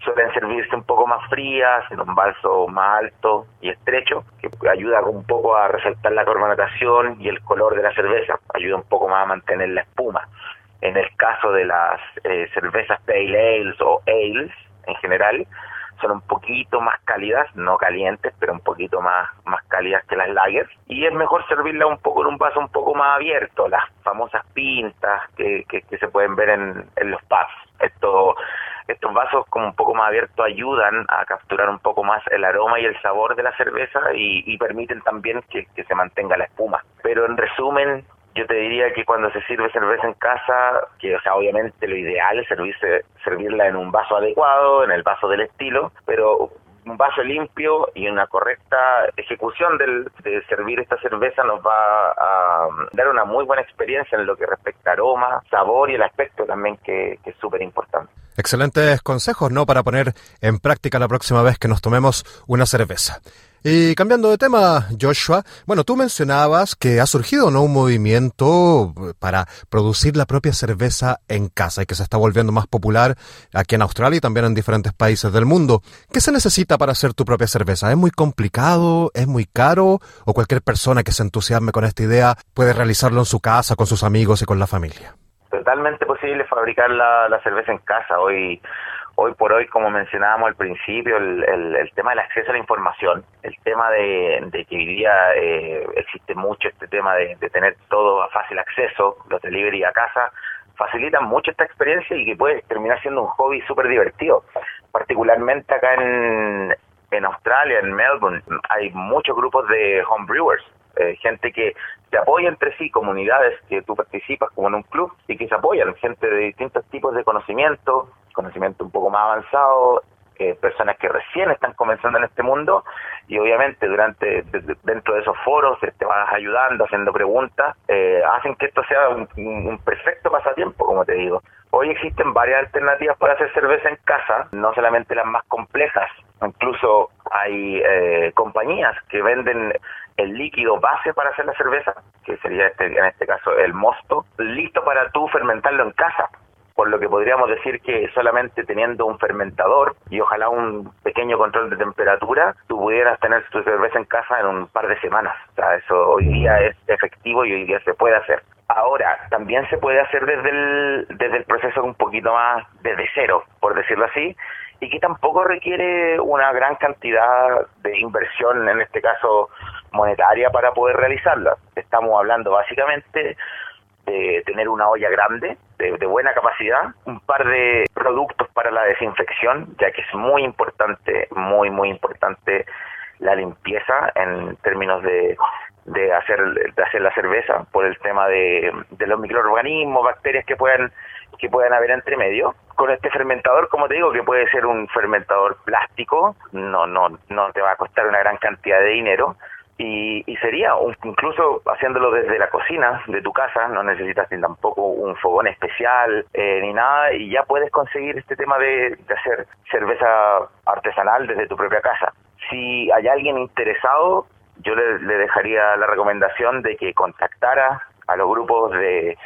suelen servirse un poco más frías, en un vaso más alto y estrecho, que ayuda un poco a resaltar la carbonatación y el color de la cerveza, ayuda un poco más a mantener la espuma. En el caso de las eh, cervezas pale ales o ales en general, son un poquito más cálidas, no calientes, pero un poquito más, más cálidas que las lagers. Y es mejor servirla un poco en un vaso un poco más abierto, las famosas pintas que, que, se pueden ver en, en los pubs. Esto estos vasos como un poco más abiertos ayudan a capturar un poco más el aroma y el sabor de la cerveza y, permiten también que, se mantenga la espuma. Pero en resumen, yo te diría que cuando se sirve cerveza en casa, que o sea, obviamente lo ideal es servirse, servirla en un vaso adecuado, en el vaso del estilo, pero un vaso limpio y una correcta ejecución del, de servir esta cerveza nos va a dar una muy buena experiencia en lo que respecta a aroma, sabor y el aspecto también que, que es súper importante. Excelentes consejos, ¿no? Para poner en práctica la próxima vez que nos tomemos una cerveza. Y cambiando de tema, Joshua, bueno, tú mencionabas que ha surgido ¿no? un movimiento para producir la propia cerveza en casa y que se está volviendo más popular aquí en Australia y también en diferentes países del mundo. ¿Qué se necesita para hacer tu propia cerveza? ¿Es muy complicado? ¿Es muy caro? ¿O cualquier persona que se entusiasme con esta idea puede realizarlo en su casa, con sus amigos y con la familia? Totalmente posible fabricar la, la cerveza en casa. Hoy hoy por hoy, como mencionábamos al principio, el, el, tema del acceso a la información, el tema de, que hoy día eh, existe mucho este tema de, tener todo a fácil acceso, los delivery a casa, facilitan mucho esta experiencia y que puede terminar siendo un hobby súper divertido. Particularmente acá en, en Australia, en Melbourne, hay muchos grupos de homebrewers, eh, gente que se apoya entre sí, comunidades que tú participas como en un club y que se apoyan, gente de distintos tipos de conocimiento, conocimiento un poco más avanzado, eh, personas que recién están comenzando en este mundo y obviamente durante dentro de esos foros te vas ayudando, haciendo preguntas, eh, hacen que esto sea un, perfecto pasatiempo, como te digo. Hoy existen varias alternativas para hacer cerveza en casa, no solamente las más complejas, incluso hay eh, compañías que venden el líquido base para hacer la cerveza, que sería este, en este caso el mosto, listo para tú fermentarlo en casa por lo que podríamos decir que solamente teniendo un fermentador y ojalá un pequeño control de temperatura, tú pudieras tener tu cerveza en casa en un par de semanas. O sea, eso hoy día es efectivo y hoy día se puede hacer. Ahora, también se puede hacer desde el, desde el proceso un poquito más desde cero, por decirlo así, y que tampoco requiere una gran cantidad de inversión, en este caso monetaria, para poder realizarla. Estamos hablando básicamente de tener una olla grande, de, buena capacidad, un par de productos para la desinfección, ya que es muy importante, muy, muy importante la limpieza en términos de, de hacer de hacer la cerveza por el tema de, de los microorganismos, bacterias que puedan que puedan haber entre medio. Con este fermentador, como te digo, que puede ser un fermentador plástico, no no no te va a costar una gran cantidad de dinero, y, sería incluso haciéndolo desde la cocina de tu casa, no necesitas ni tampoco un fogón especial eh, ni nada y ya puedes conseguir este tema de, hacer cerveza artesanal desde tu propia casa. Si hay alguien interesado, yo le, dejaría la recomendación de que contactara a los grupos de,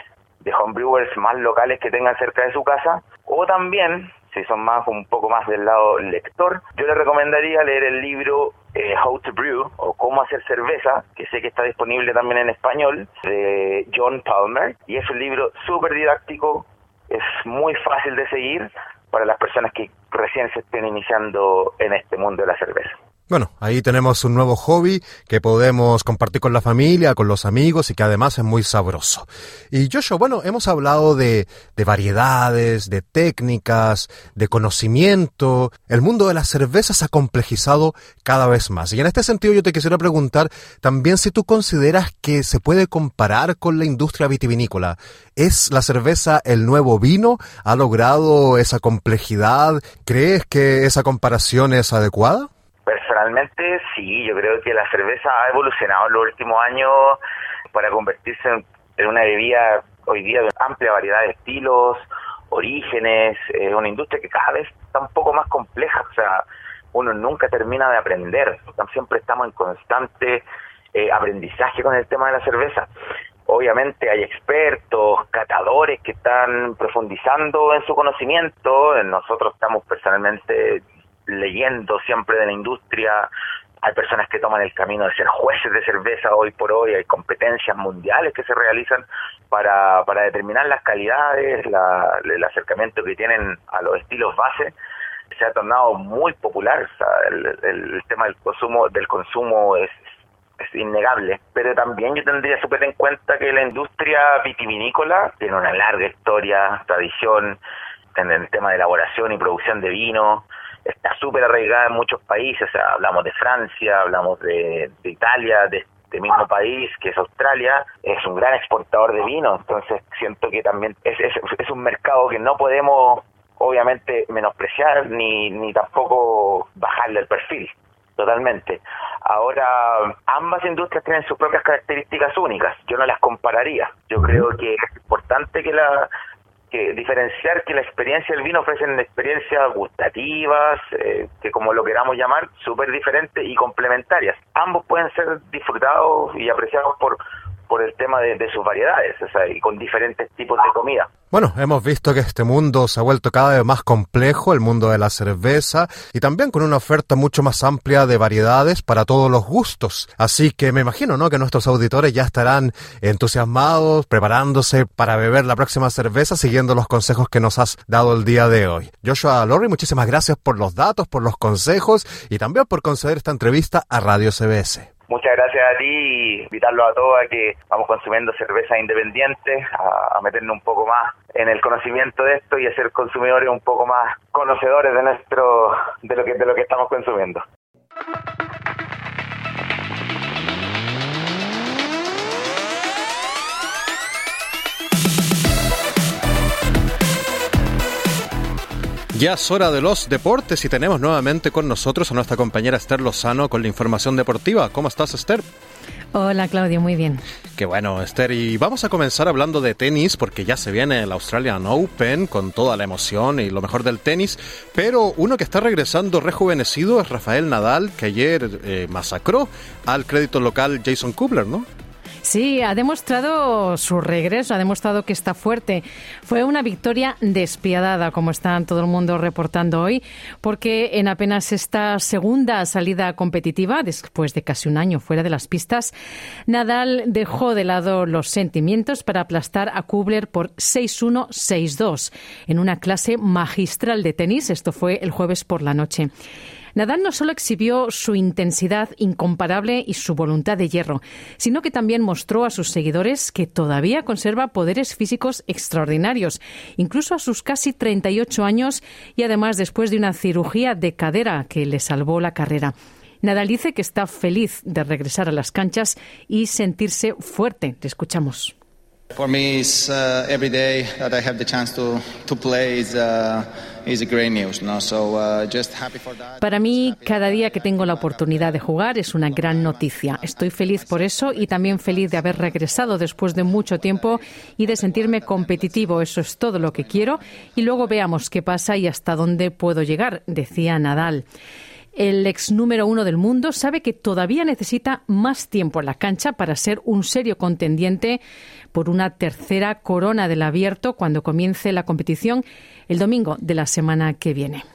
de homebrewers más locales que tengan cerca de su casa o también si son más un poco más del lado lector, yo le recomendaría leer el libro eh, How to Brew o Cómo hacer cerveza, que sé que está disponible también en español, de John Palmer. Y es un libro súper didáctico, es muy fácil de seguir para las personas que recién se estén iniciando en este mundo de la cerveza. Bueno, ahí tenemos un nuevo hobby que podemos compartir con la familia, con los amigos y que además es muy sabroso. Y Joshua, bueno, hemos hablado de, de variedades, de técnicas, de conocimiento. El mundo de la cerveza se ha complejizado cada vez más. Y en este sentido yo te quisiera preguntar también si tú consideras que se puede comparar con la industria vitivinícola. ¿Es la cerveza el nuevo vino? ¿Ha logrado esa complejidad? ¿Crees que esa comparación es adecuada? Personalmente sí, yo creo que la cerveza ha evolucionado en los últimos años para convertirse en, una bebida hoy día de amplia variedad de estilos, orígenes, es una industria que cada vez está un poco más compleja, o sea, uno nunca termina de aprender, siempre estamos en constante eh, aprendizaje con el tema de la cerveza. Obviamente hay expertos, catadores que están profundizando en su conocimiento, nosotros estamos personalmente leyendo siempre de la industria, hay personas que toman el camino de ser jueces de cerveza hoy por hoy, hay competencias mundiales que se realizan para, para determinar las calidades, la, el acercamiento que tienen a los estilos base. se ha tornado muy popular. el, tema del consumo, del consumo es, es innegable, pero también yo tendría súper en cuenta que la industria vitivinícola tiene una larga historia, tradición en el tema de elaboración y producción de vino, está súper arraigada en muchos países, hablamos de Francia, hablamos de, Italia, de este mismo país que es Australia, es un gran exportador de vino, entonces siento que también es, es, es un mercado que no podemos obviamente menospreciar ni, ni tampoco bajarle el perfil totalmente. Ahora, ambas industrias tienen sus propias características únicas. Yo no las compararía. Yo creo que es importante que la que diferenciar que la experiencia del vino ofrecen experiencias gustativas, eh, que como lo queramos llamar, súper diferentes y complementarias. Ambos pueden ser disfrutados y apreciados por por el tema de, sus variedades, o sea, y con diferentes tipos de comida. Bueno, hemos visto que este mundo se ha vuelto cada vez más complejo, el mundo de la cerveza, y también con una oferta mucho más amplia de variedades para todos los gustos. Así que me imagino, ¿no? Que nuestros auditores ya estarán entusiasmados, preparándose para beber la próxima cerveza, siguiendo los consejos que nos has dado el día de hoy. Joshua Lorry, muchísimas gracias por los datos, por los consejos y también por conceder esta entrevista a Radio CBS. Muchas gracias a ti y invitarlos a todos a que vamos consumiendo cerveza independiente, a, meternos un poco más en el conocimiento de esto y a ser consumidores un poco más conocedores de nuestro de lo que de lo que estamos consumiendo. Ya es hora de los deportes y tenemos nuevamente con nosotros a nuestra compañera Esther Lozano con la información deportiva. ¿Cómo estás, Esther? Hola, Claudio, muy bien. Qué bueno, Esther. Y vamos a comenzar hablando de tenis porque ya se viene el Australian Open con toda la emoción y lo mejor del tenis. Pero uno que está regresando rejuvenecido es Rafael Nadal, que ayer eh, masacró al crédito local Jason Kubler, ¿no? Sí, ha demostrado su regreso, ha demostrado que está fuerte. Fue una victoria despiadada, como están todo el mundo reportando hoy, porque en apenas esta segunda salida competitiva, después de casi un año fuera de las pistas, Nadal dejó de lado los sentimientos para aplastar a Kubler por 6-1, 6-2 en una clase magistral de tenis. Esto fue el jueves por la noche. Nadal no solo exhibió su intensidad incomparable y su voluntad de hierro, sino que también mostró a sus seguidores que todavía conserva poderes físicos extraordinarios, incluso a sus casi 38 años y además después de una cirugía de cadera que le salvó la carrera. Nadal dice que está feliz de regresar a las canchas y sentirse fuerte. Te escuchamos. Chance uh. Para mí, cada día que tengo la oportunidad de jugar es una gran noticia. Estoy feliz por eso y también feliz de haber regresado después de mucho tiempo y de sentirme competitivo. Eso es todo lo que quiero. Y luego veamos qué pasa y hasta dónde puedo llegar, decía Nadal. El ex número uno del mundo sabe que todavía necesita más tiempo en la cancha para ser un serio contendiente por una tercera corona del abierto cuando comience la competición el domingo de la semana que viene.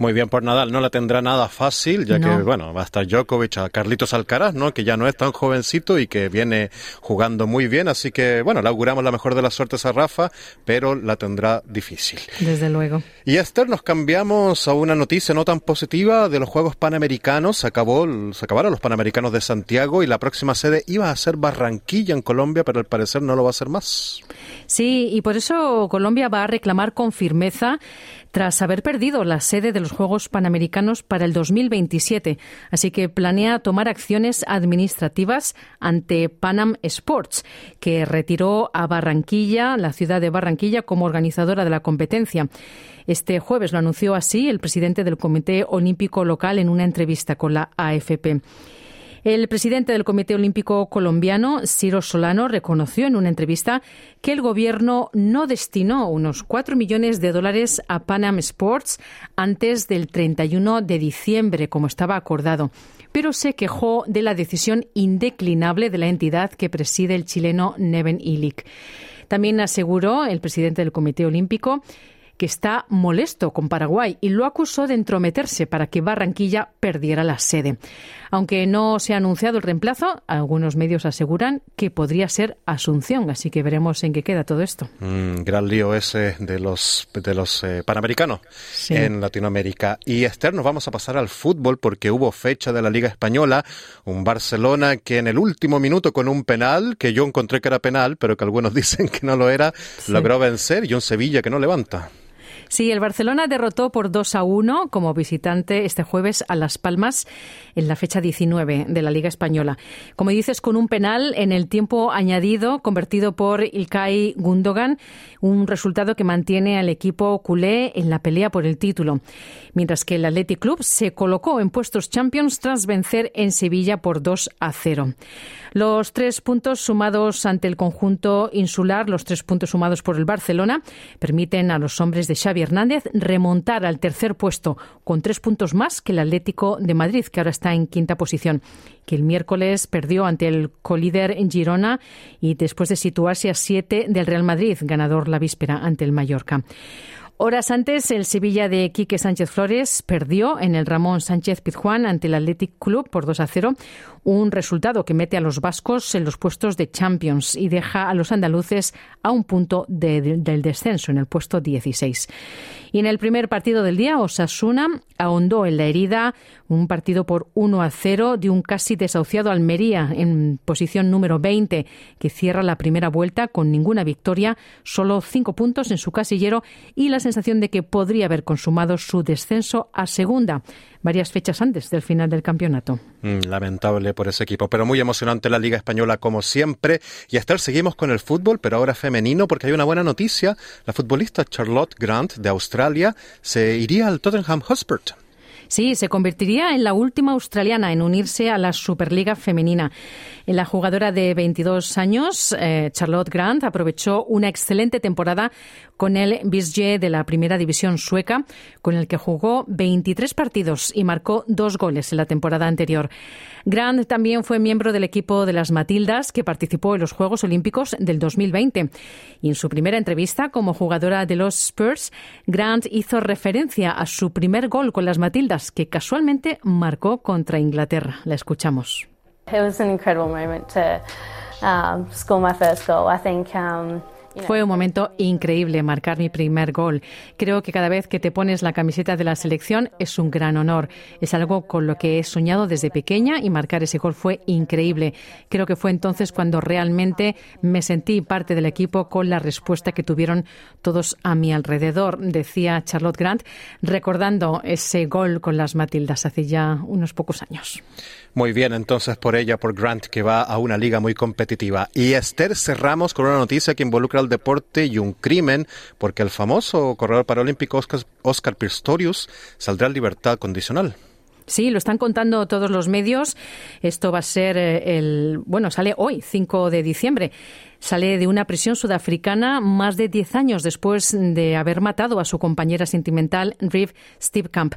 Muy bien por Nadal, no la tendrá nada fácil, ya que, bueno, va a estar Djokovic a Carlitos Alcaraz, ¿no? Que ya no es tan jovencito y que viene jugando muy bien, así que, bueno, le auguramos la mejor de las suertes a Rafa, pero la tendrá difícil. Desde luego. Y Esther, nos cambiamos a una noticia no tan positiva de los Juegos Panamericanos. Se, acabó, se acabaron los Panamericanos de Santiago y la próxima sede iba a ser Barranquilla en Colombia, pero al parecer no lo va a ser más. Sí, y por eso Colombia va a reclamar con firmeza tras haber perdido la sede de los Juegos Panamericanos para el 2027. Así que planea tomar acciones administrativas ante Panam Sports, que retiró a Barranquilla, la ciudad de Barranquilla, como organizadora de la competencia. Este jueves lo anunció así el presidente del Comité Olímpico Local en una entrevista con la AFP. El presidente del Comité Olímpico Colombiano, Ciro Solano, reconoció en una entrevista que el gobierno no destinó unos 4 millones de dólares a Panam Sports antes del 31 de diciembre, como estaba acordado, pero se quejó de la decisión indeclinable de la entidad que preside el chileno Neven Ilic. También aseguró el presidente del Comité Olímpico que está molesto con Paraguay y lo acusó de entrometerse para que Barranquilla perdiera la sede. Aunque no se ha anunciado el reemplazo, algunos medios aseguran que podría ser Asunción, así que veremos en qué queda todo esto. Mm, gran lío ese de los, de los eh, panamericanos en Latinoamérica. Y Esther, nos vamos a pasar al fútbol porque hubo fecha de la Liga Española, un Barcelona que en el último minuto con un penal, que yo encontré que era penal, pero que algunos dicen que no lo era, logró vencer y un Sevilla que no levanta. Sí, el Barcelona derrotó por 2 a 1 como visitante este jueves a Las Palmas en la fecha 19 de la Liga Española. Como dices, con un penal en el tiempo añadido convertido por Ilkay Gundogan, un resultado que mantiene al equipo culé en la pelea por el título. Mientras que el Athletic Club se colocó en puestos Champions tras vencer en Sevilla por 2 a 0. Los tres puntos sumados ante el conjunto insular, los tres puntos sumados por el Barcelona, permiten a los hombres de Xavi Hernández remontar al tercer puesto con tres puntos más que el Atlético de Madrid, que ahora está en quinta posición, que el miércoles perdió ante el colíder en Girona y después de situarse a siete del Real Madrid, ganador la víspera ante el Mallorca. Horas antes, el Sevilla de Quique Sánchez Flores perdió en el Ramón Sánchez Pizjuán ante el Athletic Club por 2 a 0, un resultado que mete a los vascos en los puestos de Champions y deja a los andaluces a un punto del descenso, en el puesto 16. Y en el primer partido del día, Osasuna ahondó en la herida un partido por 1 a 0 de un casi desahuciado Almería en posición número 20, que cierra la primera vuelta con ninguna victoria, solo cinco puntos en su casillero y la sensación de que podría haber consumado su descenso a segunda varias fechas antes del final del campeonato. Mm, lamentable por ese equipo, pero muy emocionante la Liga Española como siempre. Y hasta seguimos con el fútbol, pero ahora femenino, porque hay una buena noticia. La futbolista Charlotte Grant de Australia se iría al Tottenham Hotspur. Sí, se convertiría en la última australiana en unirse a la Superliga femenina. La jugadora de 22 años, eh, Charlotte Grant, aprovechó una excelente temporada con el Bisje de la primera división sueca, con el que jugó 23 partidos y marcó dos goles en la temporada anterior. Grant también fue miembro del equipo de las Matildas que participó en los Juegos Olímpicos del 2020. Y en su primera entrevista como jugadora de los Spurs, Grant hizo referencia a su primer gol con las Matildas, que casualmente marcó contra Inglaterra. La escuchamos. It was an incredible moment to um, score my first goal. I think um, fue un momento increíble marcar mi primer gol. Creo que cada vez que te pones la camiseta de la selección es un gran honor. Es algo con lo que he soñado desde pequeña y marcar ese gol fue increíble. Creo que fue entonces cuando realmente me sentí parte del equipo con la respuesta que tuvieron todos a mi alrededor, decía Charlotte Grant, recordando ese gol con las Matildas hace ya unos pocos años. Muy bien, entonces por ella, por Grant, que va a una liga muy competitiva. Y Esther, cerramos con una noticia que involucra al deporte y un crimen, porque el famoso corredor paralímpico Oscar, Oscar Pistorius saldrá en libertad condicional. Sí, lo están contando todos los medios. Esto va a ser eh, el. Bueno, sale hoy, 5 de diciembre. Sale de una prisión sudafricana más de 10 años después de haber matado a su compañera sentimental, Riv Stevkamp.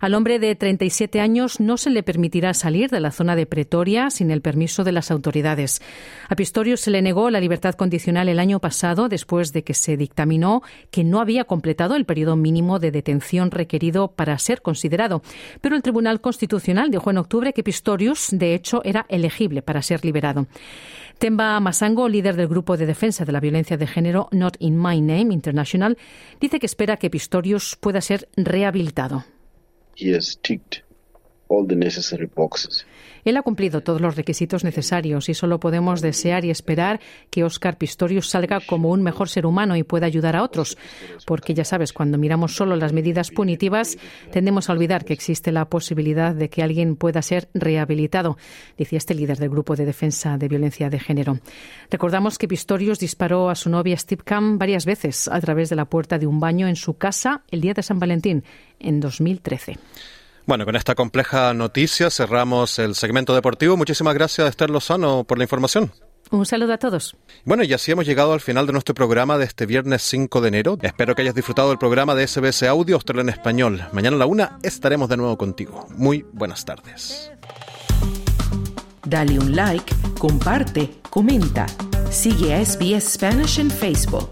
Al hombre de 37 años no se le permitirá salir de la zona de Pretoria sin el permiso de las autoridades. A Pistorius se le negó la libertad condicional el año pasado después de que se dictaminó que no había completado el periodo mínimo de detención requerido para ser considerado. Pero el Tribunal Constitucional dijo en octubre que Pistorius, de hecho, era elegible para ser liberado. Temba Masango, líder del grupo de defensa de la violencia de género Not in My Name International, dice que espera que Pistorius pueda ser rehabilitado. Él ha cumplido todos los requisitos necesarios y solo podemos desear y esperar que Oscar Pistorius salga como un mejor ser humano y pueda ayudar a otros. Porque ya sabes, cuando miramos solo las medidas punitivas, tendemos a olvidar que existe la posibilidad de que alguien pueda ser rehabilitado, decía este líder del grupo de defensa de violencia de género. Recordamos que Pistorius disparó a su novia Steve Cam varias veces a través de la puerta de un baño en su casa el día de San Valentín, en 2013. Bueno, con esta compleja noticia cerramos el segmento deportivo. Muchísimas gracias, Esther Lozano, por la información. Un saludo a todos. Bueno, y así hemos llegado al final de nuestro programa de este viernes 5 de enero. Espero que hayas disfrutado del programa de SBS Audio Australia en Español. Mañana a la una estaremos de nuevo contigo. Muy buenas tardes. Dale un like, comparte, comenta. Sigue a SBS Spanish en Facebook.